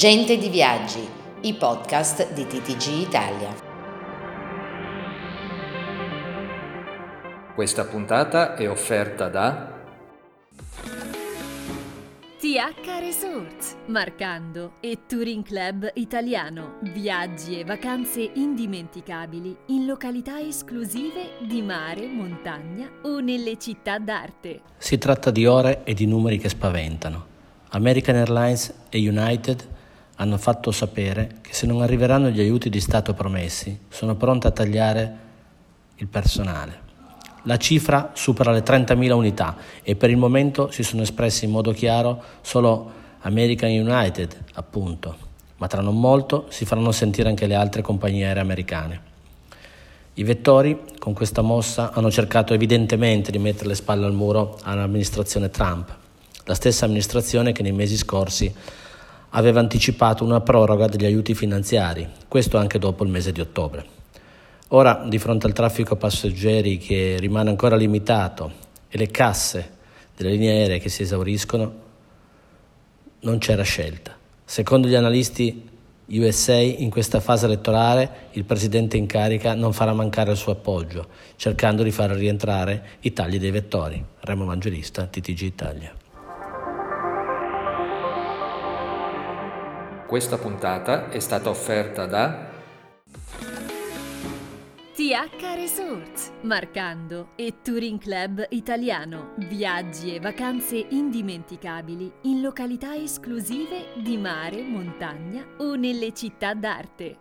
Gente di Viaggi, i podcast di TTG Italia. Questa puntata è offerta da TH Resorts, Marcando e Touring Club Italiano. Viaggi e vacanze indimenticabili in località esclusive di mare, montagna o nelle città d'arte. Si tratta di ore e di numeri che spaventano. American Airlines e United hanno fatto sapere che se non arriveranno gli aiuti di Stato promessi, sono pronte a tagliare il personale. La cifra supera le 30.000 unità e per il momento si sono espressi in modo chiaro solo American United, appunto, ma tra non molto si faranno sentire anche le altre compagnie aeree americane. I vettori con questa mossa hanno cercato evidentemente di mettere le spalle al muro all'amministrazione Trump, la stessa amministrazione che nei mesi scorsi aveva anticipato una proroga degli aiuti finanziari, questo anche dopo il mese di ottobre. Ora, di fronte al traffico passeggeri che rimane ancora limitato e le casse delle linee aeree che si esauriscono, non c'era scelta. Secondo gli analisti USA, in questa fase elettorale il presidente in carica non farà mancare il suo appoggio, cercando di far rientrare i tagli dei vettori. Remo Evangelista, TTG Italia. Questa puntata è stata offerta da TH Resorts, Marcando e Touring Club Italiano. Viaggi e vacanze indimenticabili in località esclusive di mare, montagna o nelle città d'arte.